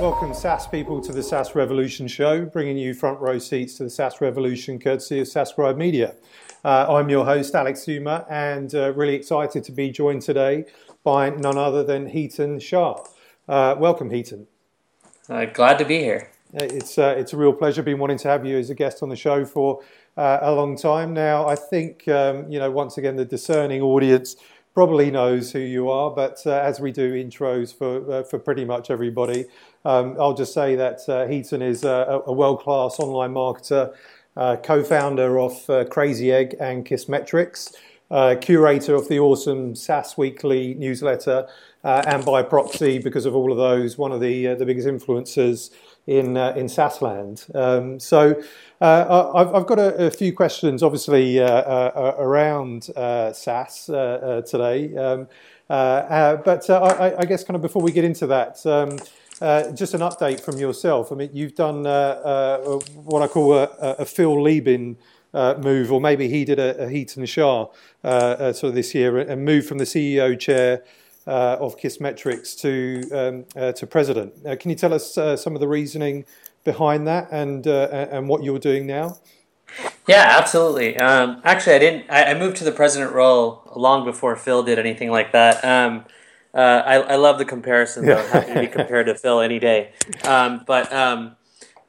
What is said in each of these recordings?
Welcome, SaaS people, to the SaaS Revolution show, bringing you front row seats to the SaaS Revolution courtesy of SaaScribe Media. Uh, I'm your host, Alex Theuma, and uh, really excited to be joined today by none other than Hiten Shah. Uh, welcome, Hiten. Uh, glad to be here. It's, uh, it's a real pleasure. Been wanting to have you as a guest on the show for uh, a long time now. I think, um, you know, once again, the discerning audience probably knows who you are, but as we do intros for, for pretty much everybody, um, I'll just say that uh, Hiten is a, a world class online marketer, uh, co founder of uh, Crazy Egg and Kissmetrics, uh, curator of the awesome SaaS Weekly newsletter, uh, and by proxy, because of all of those, one of the, uh, the biggest influencers in, in SaaS land. Um, so I've, I've, got a, a, few questions, obviously, around SaaS today. Um, but I, I, guess, kind of before we get into that, um, uh, just an update from yourself. I mean, you've done uh, uh, what I call a, a Phil Libin uh, move, or maybe he did a, a Hiten Shah uh, uh, sort of this year, and moved from the CEO chair of Kissmetrics to um, to president. can you tell us some of the reasoning behind that and and what you're doing now? Yeah, absolutely. Um, actually, I didn't. I, I, moved to the president role long before Phil did anything like that. Um, uh, I, I love the comparison though. Happy to be compared to Phil any day. Um, but um,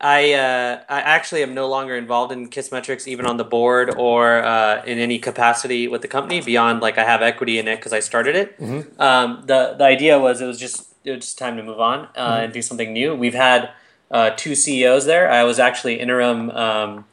I uh, I actually am no longer involved in Kissmetrics, even on the board or uh, in any capacity with the company beyond like I have equity in it because I started it. Mm-hmm. Um, the the idea was it was just it was just time to move on uh, mm-hmm. and do something new. We've had uh, two CEOs there. I was actually interim um,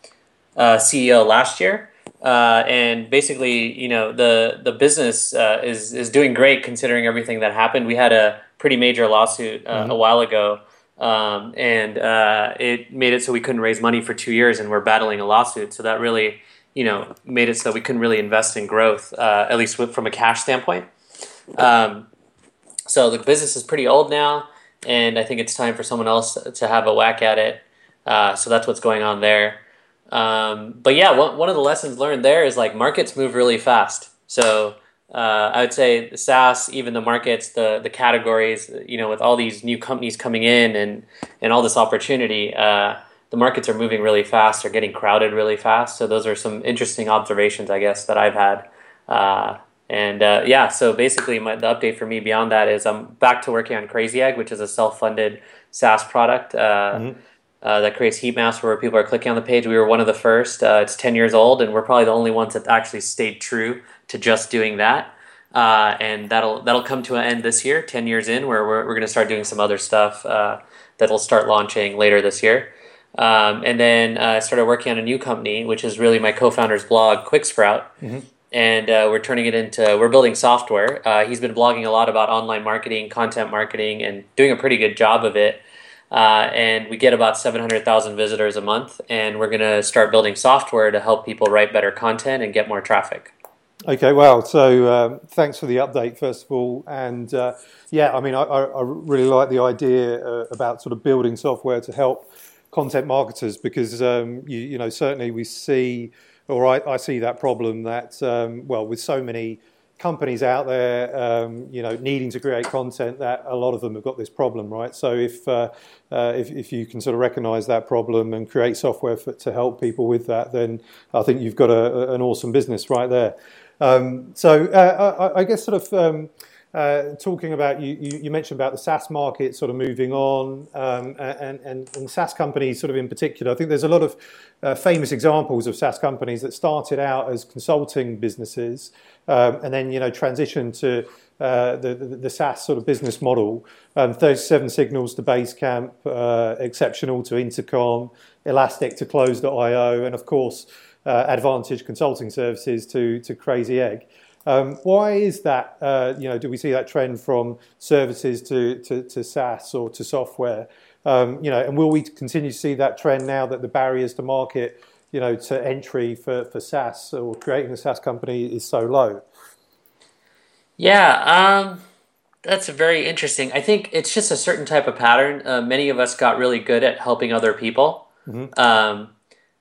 uh, CEO last year. Uh, and basically, you know, the the business uh, is is doing great considering everything that happened. We had a pretty major lawsuit uh, mm-hmm. a while ago, um, and uh, it made it so we couldn't raise money for two years, and we're battling a lawsuit. So that really, you know, made it so we couldn't really invest in growth, uh, at least from a cash standpoint. Um, so the business is pretty old now, and I think it's time for someone else to have a whack at it. Uh, so that's what's going on there. Um, but yeah, one, one of the lessons learned there is like markets move really fast. So uh, I would say the SaaS, even the markets, the the categories, you know, with all these new companies coming in and and all this opportunity, uh, the markets are moving really fast. They're getting crowded really fast. So those are some interesting observations, I guess, that I've had. Uh, and uh, yeah, so basically, my, the update for me beyond that is I'm back to working on Crazy Egg, which is a self-funded SaaS product. Uh, mm-hmm uh, that creates heat maps where people are clicking on the page. We were one of the first. Uh, it's 10 years old, and we're probably the only ones that actually stayed true to just doing that. Uh, and that'll that'll come to an end this year, 10 years in, where we're, we're going to start doing some other stuff uh, that'll start launching later this year. Um, and then uh, I started working on a new company, which is really my co-founder's blog, QuickSprout. Mm-hmm. And uh, we're turning it into we're building software. he's been blogging a lot about online marketing, content marketing, and doing a pretty good job of it. Uh, and we get about 700,000 visitors a month. And we're going to start building software to help people write better content and get more traffic. Okay, well, so um, thanks for the update, first of all. And uh, yeah, I mean, I, I, really like the idea uh, about sort of building software to help content marketers because, um, you, you, know, certainly we see, or I, I see that problem that, um, well, with so many companies out there, um, you know, needing to create content, that a lot of them have got this problem, right? So if uh, uh, if, if, you can sort of recognise that problem and create software for, to help people with that, then I think you've got a, an awesome business right there. Um, so uh, I, I, guess sort of. Uh, talking about you, you, you, mentioned about the SaaS market sort of moving on, um, and, and, and SaaS companies sort of in particular. I think there's a lot of uh, famous examples of SaaS companies that started out as consulting businesses um, and then you know transitioned to uh, the, the, the SaaS sort of business model. Um, 37 signals to Basecamp, uh, exceptional to Intercom, Elastic to Close.io, and of course uh, Advantage Consulting Services to to Crazy Egg. Um, why is that? Uh, you know, do we see that trend from services to, to, to SaaS or to software? Um, you know, and will we continue to see that trend now that the barriers to market, you know, to entry for, for SaaS or creating a SaaS company is so low? Yeah, um, that's very interesting. I think it's just a certain type of pattern. Uh, many of us got really good at helping other people. Mm-hmm. Um,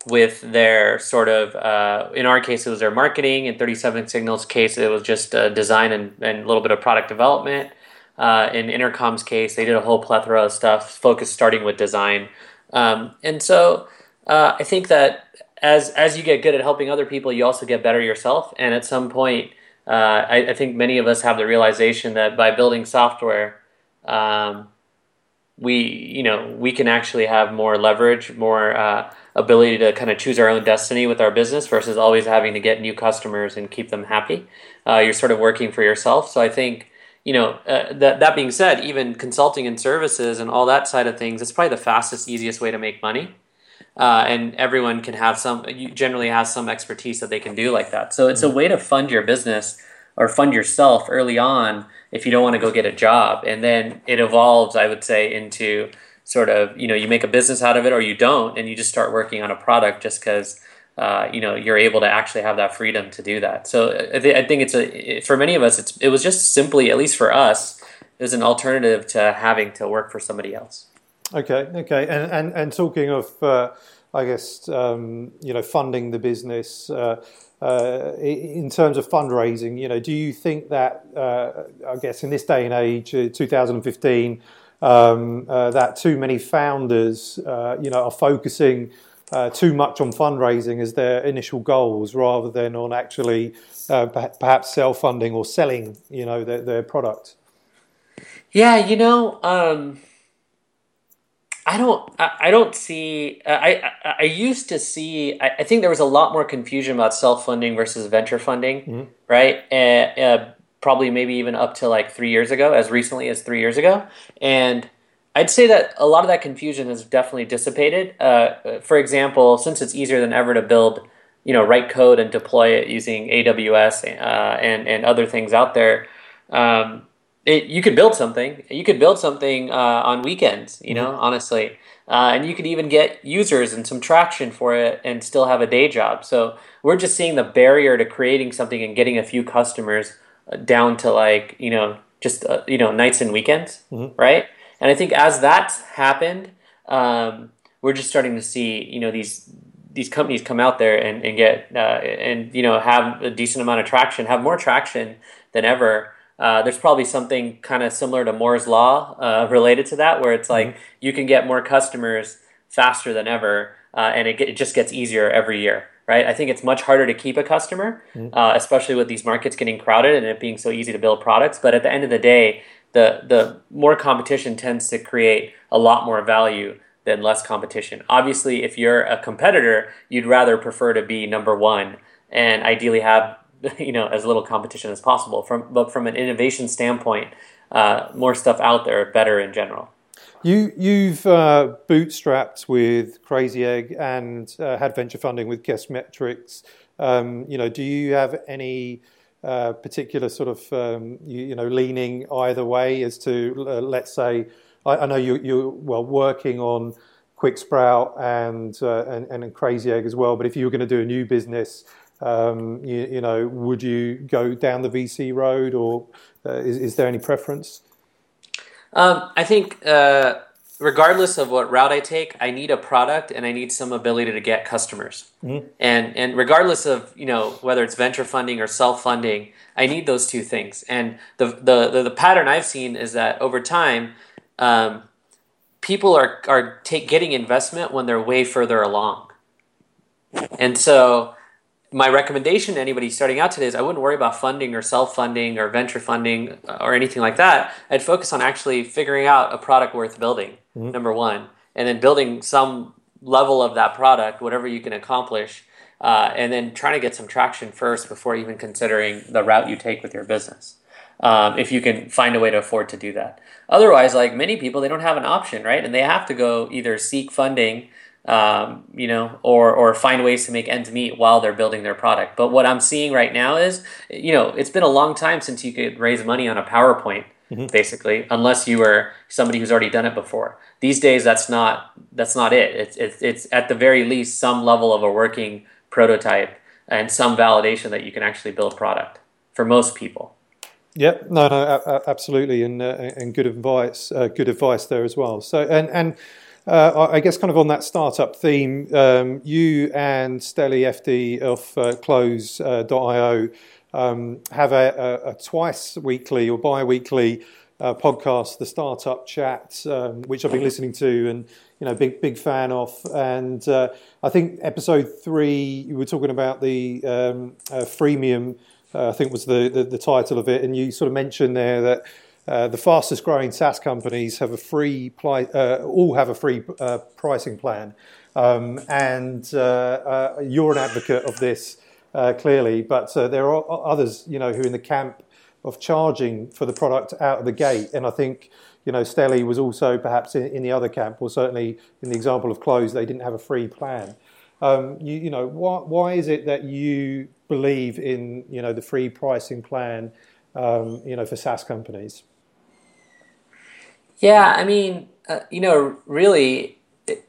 with their sort of, uh, in our case, it was their marketing. In 37 Signals' case, it was just uh, design and, and, a little bit of product development. Uh, in Intercom's case, they did a whole plethora of stuff, focused starting with design. Um, and so uh, I think that as as you get good at helping other people, you also get better yourself. And at some point, uh, I, I, think many of us have the realization that by building software, um, we you know we can actually have more leverage, more uh, ability to kind of choose our own destiny with our business versus always having to get new customers and keep them happy. Uh, you're sort of working for yourself. So I think you know uh, that that being said, even consulting and services and all that side of things, it's probably the fastest, easiest way to make money. Uh, and everyone can have some generally has some expertise that they can do like that so it's a way to fund your business or fund yourself early on if you don't want to go get a job and then it evolves i would say into sort of you know you make a business out of it or you don't and you just start working on a product just because uh, you know you're able to actually have that freedom to do that so I, th- I think it's a for many of us it's it was just simply at least for us is an alternative to having to work for somebody else Okay, okay, and and, and talking of, uh, I guess um, you know, funding the business uh, uh, in terms of fundraising. You know, do you think that uh, I guess in this day and age, uh, 2015, um, uh, that too many founders, you know, are focusing too much on fundraising as their initial goals rather than on actually perhaps self funding or selling, you know, their, their product. Yeah, you know. Um I don't. I, don't see. Uh, I, I, I used to see. I, I, think there was a lot more confusion about self funding versus venture funding, mm-hmm. right? Probably maybe even up to like three years ago, as recently as three years ago, and I'd say that a lot of that confusion has definitely dissipated. Uh, for example, since it's easier than ever to build, you know, write code and deploy it using AWS uh, and and other things out there. Um, it, you could build something. You could build something uh, on weekends, you know, mm-hmm. honestly. Uh, and you could even get users and some traction for it and still have a day job. So we're just seeing the barrier to creating something and getting a few customers down to like, you know, just, uh, you know, nights and weekends, mm-hmm. right? And I think as that's happened, um, we're just starting to see, you know, these these companies come out there and, and get uh, and you know have a decent amount of traction, have more traction than ever. Uh, there's probably something kind of similar to Moore's law uh, related to that, where it's like mm-hmm. you can get more customers faster than ever, uh, and it, it, just gets easier every year, right? I think it's much harder to keep a customer, mm-hmm. Uh, especially with these markets getting crowded and it being so easy to build products. But at the end of the day, the the more competition tends to create a lot more value than less competition. Obviously, if you're a competitor, you'd rather prefer to be number one and ideally have you know as little competition as possible. From but from an innovation standpoint, uh, more stuff out there, better in general. You you've uh, bootstrapped with Crazy Egg and uh, had venture funding with Kissmetrics. Um, you know, do you have any uh, particular sort of um, you, you, know leaning either way as to uh, let's say I, I, know you you're well working on Quick Sprout and, uh, and and Crazy Egg as well, but if you were going to do a new business um, you, you, know, would you go down the VC road, or uh, is, is, there any preference? Um, I think, uh, regardless of what route I take, I need a product and I need some ability to get customers. Mm-hmm. And and regardless of you know whether it's venture funding or self funding, I need those two things. And the the the, the pattern I've seen is that over time. Um, people are are take, getting investment when they're way further along, and so my recommendation to anybody starting out today is I wouldn't worry about funding or self funding or venture funding or anything like that. I'd focus on actually figuring out a product worth building, mm-hmm. number one, and then building some level of that product, whatever you can accomplish, uh, and then trying to get some traction first before even considering the route you take with your business. Um, if you can find a way to afford to do that. Otherwise, like many people, they don't have an option, right? And they have to go either seek funding um, you know, or or find ways to make ends meet while they're building their product. But what I'm seeing right now is, you know, it's been a long time since you could raise money on a PowerPoint, mm-hmm. basically, unless you were somebody who's already done it before. These days, that's not that's not it. It's it's, it's at the very least some level of a working prototype and some validation that you can actually build product for most people. Yep, no, no, absolutely, and uh, and good advice, uh, good advice there as well. So, and and uh, I guess kind of on that startup theme, um, you and Steli Efti of uh, Close.io uh, um, have a, a, a, twice weekly or bi-weekly uh, podcast, the Startup Chat, um, which I've been listening to and you know big big fan of. And uh, I think episode three, you were talking about the um, uh, freemium. Uh, I think was the, the, the title of it, and you sort of mentioned there that. Uh, the fastest growing SaaS companies have a free pli- uh, all have a free pricing plan, um, and you're an advocate of this clearly. But there are others, you know, who are in the camp of charging for the product out of the gate. And I think, you know, Steli was also perhaps in, in the other camp, or certainly in the example of Close, they didn't have a free plan. Um, you, you, know, why, why is it that you believe in, you know, the free pricing plan, um, you know, for SaaS companies? Yeah, I mean, uh, you know, really,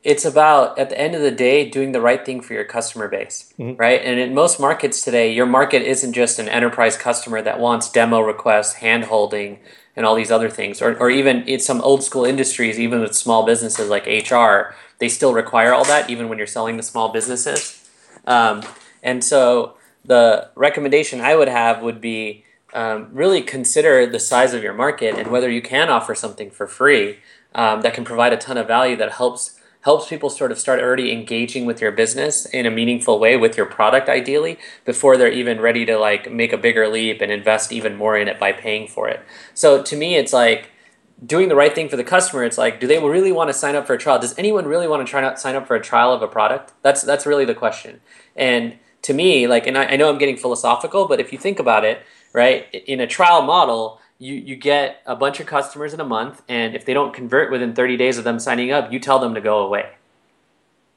it's about at the end of the day doing the right thing for your customer base mm-hmm. right and in most markets today your market isn't just an enterprise customer that wants demo requests hand holding and all these other things or, or even in some old school industries even with small businesses like hr they still require all that even when you're selling to small businesses um, and so the recommendation i would have would be um, really consider the size of your market and whether you can offer something for free um, that can provide a ton of value that helps helps people sort of start already engaging with your business in a meaningful way with your product ideally before they're even ready to like make a bigger leap and invest even more in it by paying for it. So to me it's like doing the right thing for the customer it's like do they really want to sign up for a trial? Does anyone really want to try not sign up for a trial of a product? That's that's really the question. And to me like and I, I know i'm getting philosophical but if you think about it right in a trial model you, you get a bunch of customers in a month, and if they don't convert within 30 days of them signing up, you tell them to go away.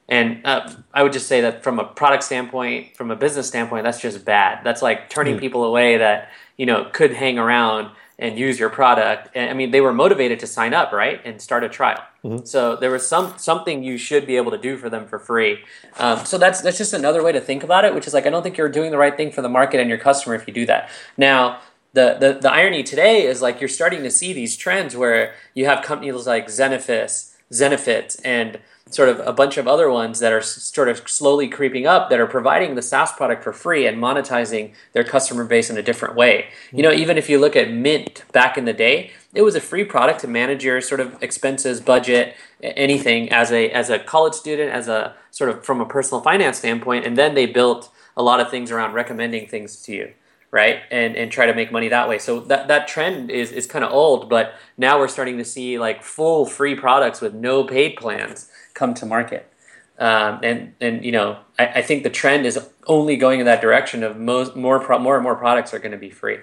And uh, I would just say that from a product standpoint, from a business standpoint, that's just bad. That's like turning mm. people away that you know could hang around and use your product. And, I mean, they were motivated to sign up, right, and start a trial. Mm-hmm. So there was some something you should be able to do for them for free. Um, so that's that's just another way to think about it, which is like I don't think you're doing the right thing for the market and your customer if you do that. Now the, the, the irony today is like you're starting to see these trends where you have companies like Zenefits, Zenefit, and sort of a bunch of other ones that are sort of slowly creeping up that are providing the SaaS product for free and monetizing their customer base in a different way. You know, even if you look at Mint back in the day, it was a free product to manage your sort of expenses, budget, anything as a as a college student, as a sort of from a personal finance standpoint, and then they built a lot of things around recommending things to you right? And and try to make money that way. So that that trend is is kind of old, but now we're starting to see like full free products with no paid plans come to market. Um, and and you know I, I, think the trend is only going in that direction of most more pro, more and more products are going to be free.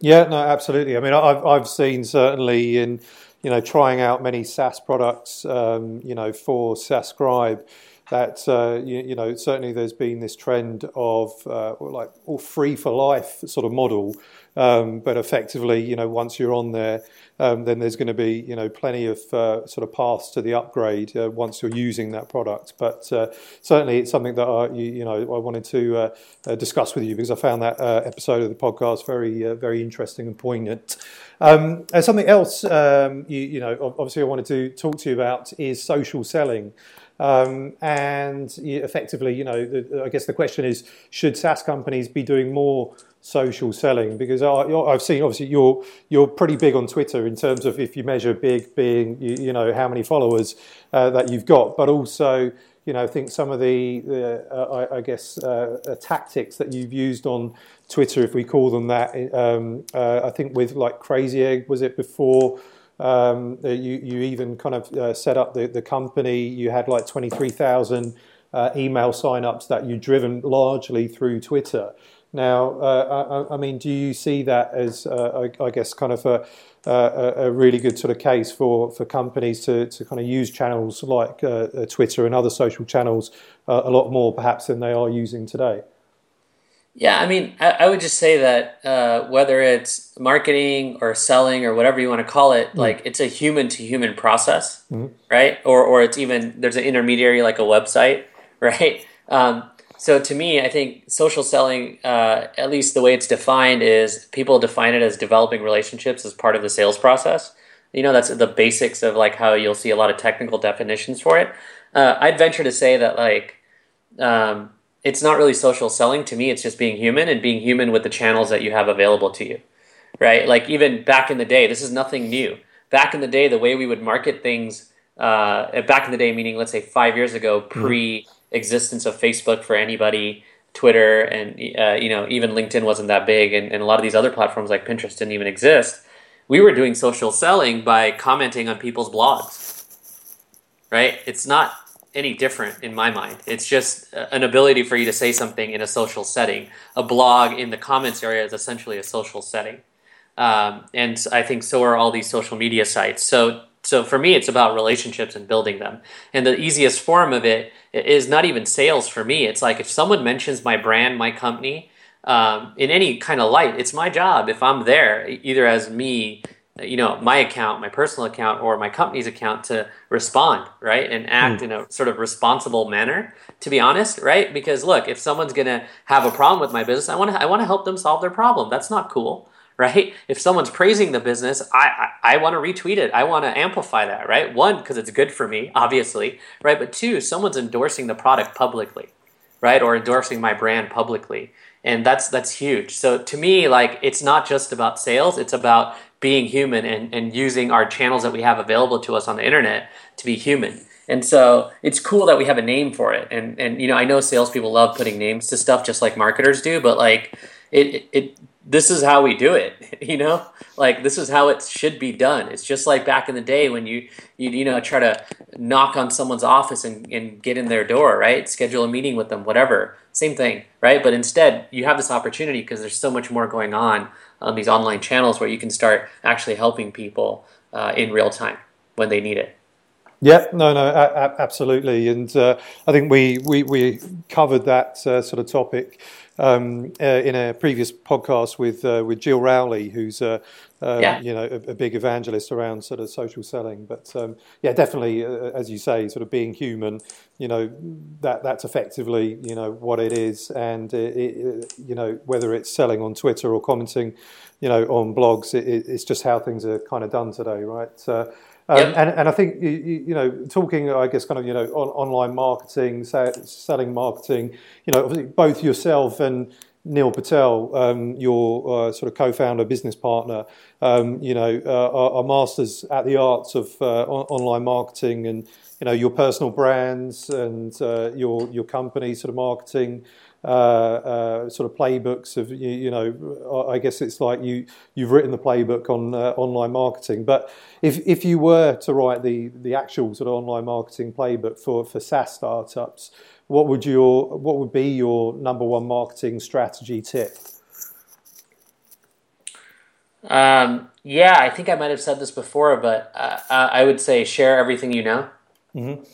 Yeah, no, absolutely. I mean, I've I've seen certainly in you know trying out many SaaS products, um, you know, for SaaScribe that uh, you, you, know certainly there's been this trend of uh, like all free for life sort of model, um, but effectively you know once you're on there, um, then there's going to be you know plenty of uh, sort of paths to the upgrade uh, once you're using that product. But uh, certainly it's something that I you, you know I wanted to uh, discuss with you because I found that episode of the podcast very very interesting and poignant. Um, and something else, um, you, you, know, obviously I wanted to talk to you about is social selling. Um, and effectively, you know, the, I guess the question is, should SaaS companies be doing more social selling? Because I, have seen, obviously, you're you're pretty big on Twitter in terms of if you measure big being, you, you know, how many followers uh, that you've got, but also, you know, I think some of the, the uh, I, I, guess, uh, uh tactics that you've used on Twitter, if we call them that, um, uh, I think with like Crazy Egg, was it before? Um, you, you even kind of uh, set up the, the company. You had like 23,000 uh, email signups that you'd driven largely through Twitter. Now, uh, I, I, mean, do you see that as, uh, I, I, guess, kind of a, a, a, really good sort of case for, for companies to, to kind of use channels like uh, uh, Twitter and other social channels a lot more perhaps than they are using today? Yeah, I mean, I, I would just say that uh, whether it's marketing or selling or whatever you want to call it, mm. like it's a human to human process, mm. right? Or or it's even there's an intermediary like a website, right? Um, so to me, I think social selling, uh, at least the way it's defined, is people define it as developing relationships as part of the sales process. You know, that's the basics of like how you'll see a lot of technical definitions for it. Uh, I'd venture to say that like. Um, it's not really social selling to me. It's just being human and being human with the channels that you have available to you. right? Like even back in the day, this is nothing new. Back in the day, the way we would market things, uh, back in the day, meaning let's say five years ago, mm-hmm. Existence of Facebook for anybody, Twitter, and uh, you know even LinkedIn wasn't that big, and, and a lot of these other platforms like Pinterest didn't even exist. We were doing social selling by commenting on people's blogs, right? It's not any different in my mind. It's just an ability for you to say something in a social setting. A blog in the comments area is essentially a social setting. Um, and I think so are all these social media sites. So, so for me, it's about relationships and building them. And the easiest form of it is not even sales for me. It's like if someone mentions my brand, my company, um, in any kind of light, it's my job if I'm there, either as me you know my account my personal account or my company's account to respond right and act mm. in a sort of responsible manner to be honest right because look if someone's going to have a problem with my business i want to i want to help them solve their problem that's not cool right? If someone's praising the business i i, I want to retweet it. I want to amplify that right? One because it's good for me obviously right? But two someone's endorsing the product publicly right? Or endorsing my brand publicly. And that's that's huge. So to me like it's not just about sales. It's about being human and, and using our channels that we have available to us on the internet to be human. And so it's cool that we have a name for it. And and you know, I know salespeople love putting names to stuff just like marketers do, but like it, it, it this is how we do it, you know? Like this is how it should be done. It's just like back in the day when you you, you know try to knock on someone's office and, and get in their door, right? Schedule a meeting with them, whatever. Same thing, right? But instead you have this opportunity because there's so much more going on on these online channels where you can start actually helping people uh, in real time when they need it. Yeah, no, no, absolutely, and uh, I think we, we we covered that uh, sort of topic um, uh, in a previous podcast with uh, with Jill Rowley, who's uh, um, yeah. you know a, a, big evangelist around sort of social selling. But um, yeah, definitely, uh, as you say, sort of being human, you know that that's effectively you know what it is, and it, it, you know whether it's selling on Twitter or commenting, you know, on blogs, it, it's just how things are kind of done today, right? Um, yep. and, and I think you, you, know, talking, I guess, kind of you know, on, online marketing, selling marketing. You know, both yourself and Neil Patel, um, your uh, sort of co-founder, business partner. Um, you know, uh, are, are, masters at the arts of uh, on- online marketing, and you know, your personal brands and uh, your your company sort of marketing. Uh, uh, sort of playbooks of you, you, know I guess it's like you you've written the playbook on uh, online marketing. But if if you were to write the the actual sort of online marketing playbook for for SaaS startups what would your what would be your number one marketing strategy tip? Um, yeah I think I might have said this before but uh, I would say share everything you know. Mm-hmm.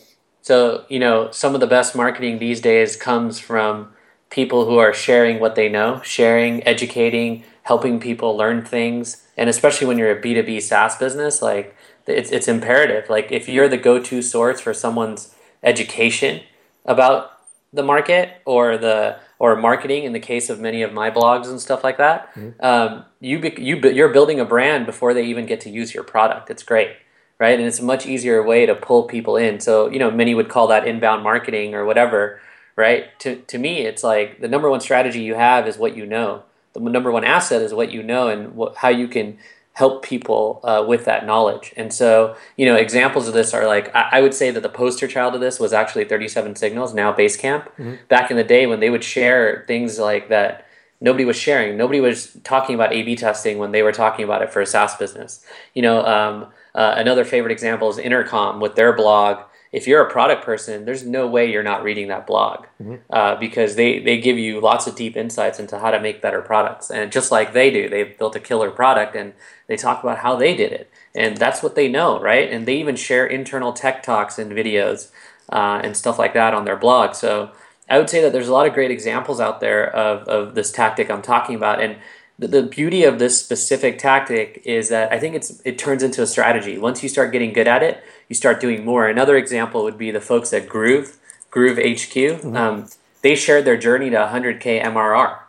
so you know some of the best marketing these days comes from people who are sharing what they know, sharing, educating, helping people learn things. And especially when you're a B2B SaaS business, like it's, it's imperative. Like if you're the go-to source for someone's education about the market or the or marketing in the case of many of my blogs and stuff like that, mm-hmm. um, you you you're building a brand before they even get to use your product. It's great, right? And it's a much easier way to pull people in. So you know, many would call that inbound marketing or whatever right? To, to me, it's like the number one strategy you have is what you know. The number one asset is what you know and what, how you can help people uh, with that knowledge. And so, you know, examples of this are like, I, I, would say that the poster child of this was actually 37 Signals, now Basecamp. Mm-hmm. Back in the day when they would share things like that nobody was sharing. Nobody was talking about A-B testing when they were talking about it for a SaaS business. You know, um, uh, another favorite example is Intercom with their blog if you're a product person, there's no way you're not reading that blog mm-hmm. uh, because they, they give you lots of deep insights into how to make better products. And just like they do, they've built a killer product and they talk about how they did it. And that's what they know, right? And they even share internal tech talks and videos uh, and stuff like that on their blog. So I would say that there's a lot of great examples out there of, of this tactic I'm talking about. And the, the beauty of this specific tactic is that I think it's it turns into a strategy. Once you start getting good at it, you start doing more. Another example would be the folks at Groove, Groove HQ. Mm-hmm. Um, they shared their journey to 100k MRR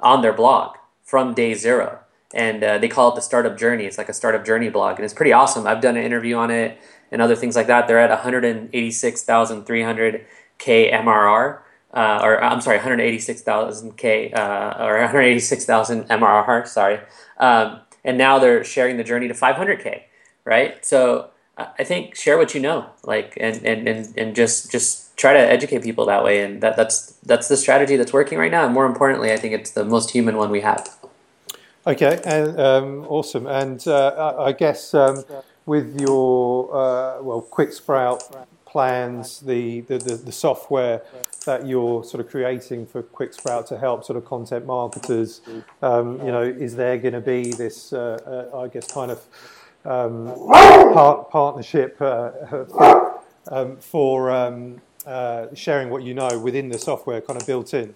on their blog from day zero, and uh, they call it the startup journey. It's like a startup journey blog, and it's pretty awesome. I've done an interview on it and other things like that. They're at 186,300k MRR. Uh, or I'm sorry, 186,000k uh, or 186,000 MRR. Sorry, um, and now they're sharing the journey to 500k, right? So I think share what you know, like, and and and, and just just try to educate people that way, and that that's that's the strategy that's working right now. And more importantly, I think it's the most human one we have. Okay, and um, awesome. And uh, I guess um, with your uh, well, Quick Sprout plans, the, the, the, the, software that you're sort of creating for Quick Sprout to help sort of content marketers, um, you know, is there going to be this, uh, uh, I guess, kind of um, part, partnership uh, for, um, for um, uh, sharing what you know within the software kind of built in?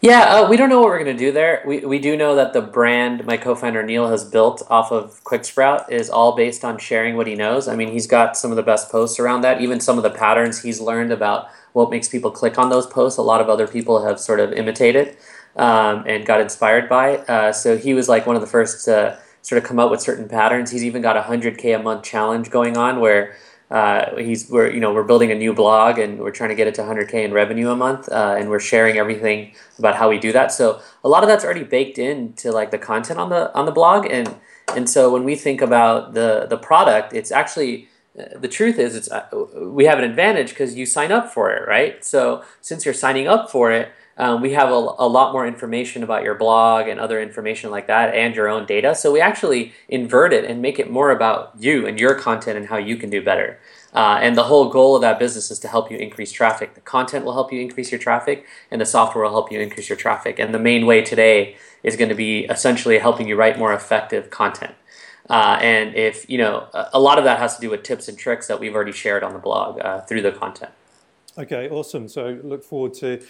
Yeah, uh, we don't know what we're going to do there. We, we do know that the brand my co-founder Neil has built off of QuickSprout is all based on sharing what he knows. I mean, he's got some of the best posts around that. Even some of the patterns he's learned about what makes people click on those posts. A lot of other people have sort of imitated um, and got inspired by. Uh, so he was like one of the first to sort of come up with certain patterns. He's even got a hundred k a month challenge going on where uh, he's we're you know we're building a new blog and we're trying to get it to 100k in revenue a month uh, and we're sharing everything about how we do that. So a lot of that's already baked into like the content on the on the blog. And and so when we think about the the product it's actually uh, the truth is it's uh, we have an advantage because you sign up for it right? So since you're signing up for it um, we have a, a, lot more information about your blog and other information like that and your own data. So we actually invert it and make it more about you and your content and how you can do better. Uh, and the whole goal of that business is to help you increase traffic. The content will help you increase your traffic, and the software will help you increase your traffic. And the main way today is going to be essentially helping you write more effective content. Uh, and if you know, a lot of that has to do with tips and tricks that we've already shared on the blog uh, through the content. Okay, awesome. So look forward to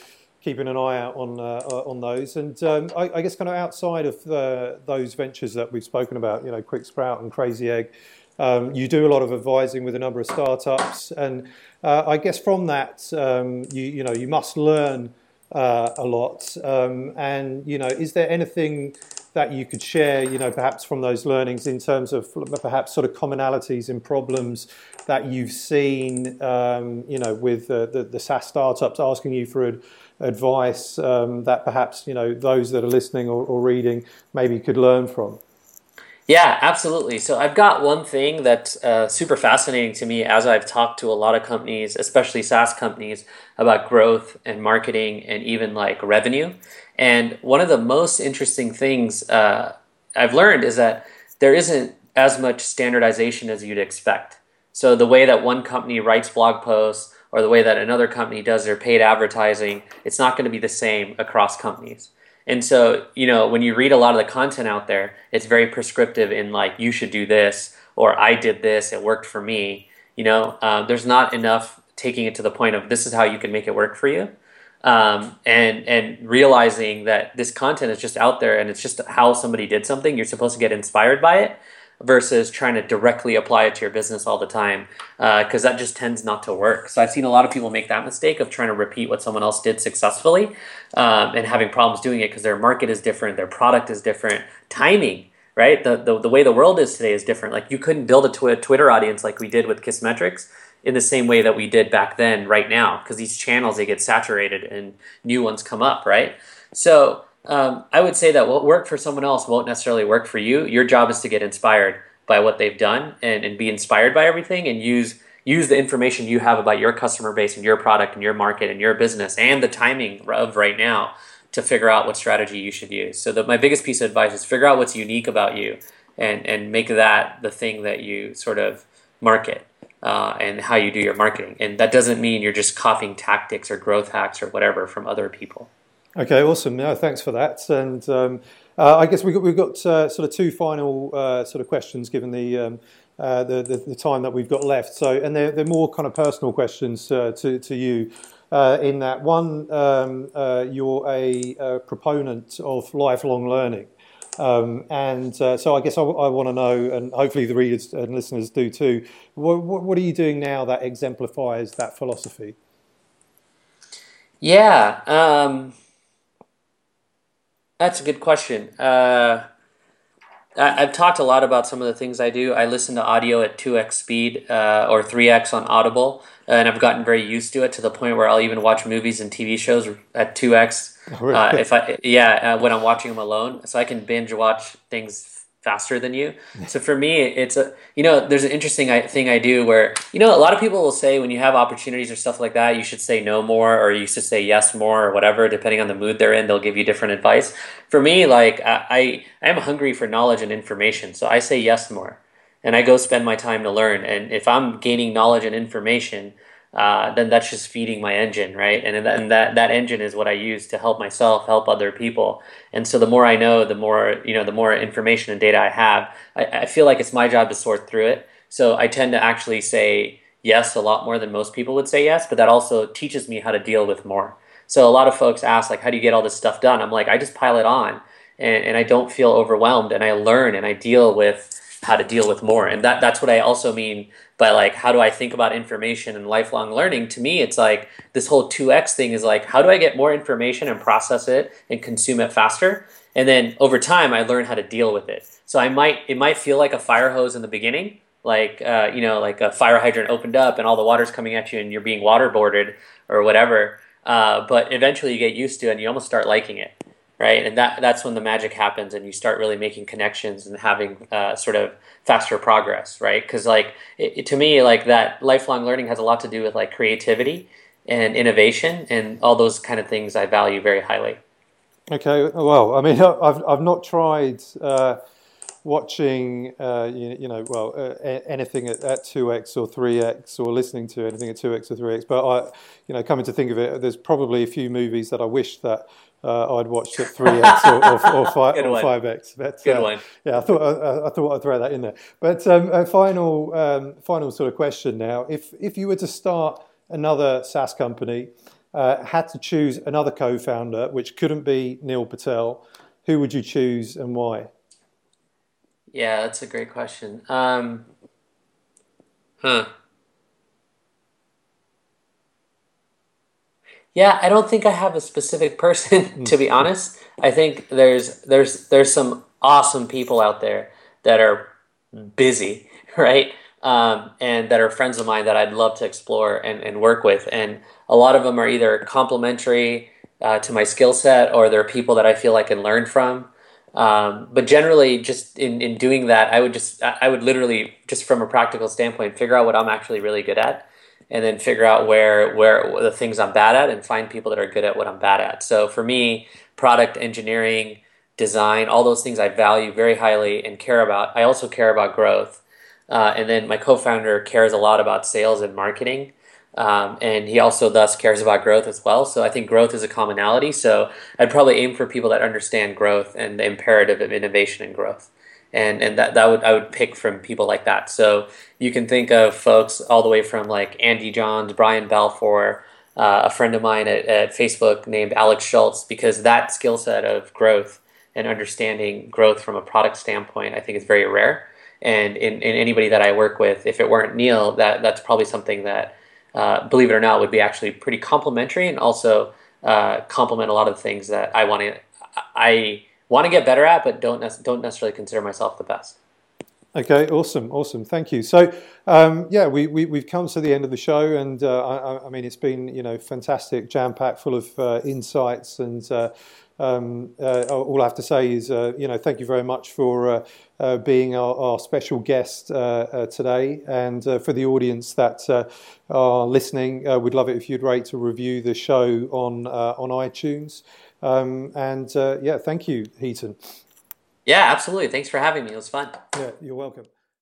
keeping an eye out on uh, uh, on those. And um, I, I, guess kind of outside of the, those ventures that we've spoken about, you know, Quick Sprout and Crazy Egg, um, you do a lot of advising with a number of startups, and uh, I guess from that, um, you you know, you must learn uh, a lot. Um, and you know, is there anything that you could share, you know, perhaps from those learnings in terms of perhaps sort of commonalities in problems that you've seen, um, you know, with uh, the, the SaaS startups asking you for advice um, that perhaps you know those that are listening or, or, reading maybe could learn from? Yeah, absolutely. So I've got one thing that's uh, super fascinating to me as I've talked to a lot of companies, especially SaaS companies, about growth and marketing and even like revenue. And one of the most interesting things uh, I've learned is that there isn't as much standardization as you'd expect. So the way that one company writes blog posts or the way that another company does their paid advertising, it's not going to be the same across companies. And so, you know, when you read a lot of the content out there, it's very prescriptive in like, you should do this, or I did this, it worked for me. You know, um, there's not enough taking it to the point of this is how you can make it work for you. Um, and and realizing that this content is just out there and it's just how somebody did something. You're supposed to get inspired by it, versus trying to directly apply it to your business all the time because uh, that just tends not to work. So I've seen a lot of people make that mistake of trying to repeat what someone else did successfully um, and having problems doing it because their market is different, their product is different, timing. Right, the, the the way the world is today is different. Like you couldn't build a tw- Twitter audience like we did with Kissmetrics in the same way that we did back then, right now, because these channels they get saturated and new ones come up, right? So um, I would say that what worked for someone else won't necessarily work for you. Your job is to get inspired by what they've done and, and be inspired by everything and use use the information you have about your customer base and your product and your market and your business and the timing of right now to figure out what strategy you should use. So the, my biggest piece of advice is figure out what's unique about you and, and make that the thing that you sort of market uh, and how you do your marketing. And that doesn't mean you're just copying tactics or growth hacks or whatever from other people. Okay, awesome. No, thanks for that. And um, uh, I guess we've got, we've got uh, sort of two final uh, sort of questions given the, um, uh, the, the, the, time that we've got left. So, and they're, they're more kind of personal questions uh, to, to you. Uh, in that one, um, you're a, a, proponent of lifelong learning. Um, and so I guess I, I want to know, and hopefully the readers and listeners do too, what, what, are you doing now that exemplifies that philosophy? Yeah. That's a good question. Uh, I, have talked a lot about some of the things I do. I listen to audio at 2x speed uh, or 3x on Audible, and I've gotten very used to it to the point where I'll even watch movies and TV shows at 2x. Oh, uh, if I yeah, uh, when I'm watching them alone, so I can binge watch things faster than you. So for me, it's a you know there's an interesting thing I do where you know a lot of people will say when you have opportunities or stuff like that, you should say no more or you should say yes more or whatever depending on the mood they're in. They'll give you different advice. For me, like I I am hungry for knowledge and information, so I say yes more, and I go spend my time to learn. And if I'm gaining knowledge and information uh, then that's just feeding my engine, right? And, and that that engine is what I use to help myself, help other people. And so the more I know, the more you know, the more information and data I have. I, I feel like it's my job to sort through it. So I tend to actually say yes a lot more than most people would say yes, but that also teaches me how to deal with more. So a lot of folks ask like, how do you get all this stuff done? I'm like, I just pile it on, and, and I don't feel overwhelmed, and I learn and I deal with how to deal with more. And that that's what I also mean by like how do I think about information and lifelong learning? To me, it's like this whole 2x thing is like how do I get more information and process it and consume it faster? And then over time I learn how to deal with it. So I might it might feel like a fire hose in the beginning, like uh, you know, like a fire hydrant opened up and all the water's coming at you and you're being waterboarded or whatever. Uh, but eventually you get used to it and you almost start liking it right? And that that's when the magic happens, and you start really making connections and having uh, sort of faster progress, right? Because like it, to me, like that lifelong learning has a lot to do with like creativity and innovation and all those kind of things I value very highly. Okay, well, I mean, I've I've not tried. Uh, watching, uh, you, you, know, well, uh, anything at, at 2x or 3x, or listening to anything at 2x or 3x. But I, you know, coming to think of it, there's probably a few movies that I wish that uh, I'd watched at 3x or, or, or, 5, or 5x. But, Good uh, one. Yeah, I thought I, I, thought I'd throw that in there. But um, a final um, final sort of question now: if if you were to start another SaaS company, uh, had to choose another co-founder, which couldn't be Neil Patel, who would you choose and why? Yeah, that's a great question. Um, huh. Yeah, I don't think I have a specific person to be mm. honest. I think there's there's there's some awesome people out there that are busy, right? Um, and that are friends of mine that I'd love to explore and, and work with. And a lot of them are either complementary uh, to my skill set or they're people that I feel I can learn from. Um, but generally, just in, in doing that, I would just I would literally just from a practical standpoint figure out what I'm actually really good at, and then figure out where where the things I'm bad at, and find people that are good at what I'm bad at. So for me, product engineering, design, all those things I value very highly and care about. I also care about growth, uh, and then my co-founder cares a lot about sales and marketing. Um, and he also thus cares about growth as well. So I think growth is a commonality. So I'd probably aim for people that understand growth and the imperative of innovation and growth. And and that, that would I would pick from people like that. So you can think of folks all the way from like Andy Johns, Brian Balfour, uh, a friend of mine at, at Facebook named Alex Schultz, because that skill set of growth and understanding growth from a product standpoint, I think is very rare. And in, in anybody that I work with, if it weren't Neil, that that's probably something that uh, believe it or not, would be actually pretty complementary and also uh, complement a lot of the things that I want to I want to get better at, but don't ne- don't necessarily consider myself the best. Okay, awesome, awesome. Thank you. So, um, yeah, we, we, have come to the end of the show, and uh, I, I, mean, it's been you know fantastic, jam packed, full of uh, insights and uh, um, uh, all I have to say is, uh, you know, thank you very much for uh, being our, our, special guest today. And for the audience that are listening, we'd love it if you'd rate to review the show on on iTunes. Um, and uh, yeah, thank you, Hiten. Yeah, absolutely. Thanks for having me. It was fun. Yeah, you're welcome.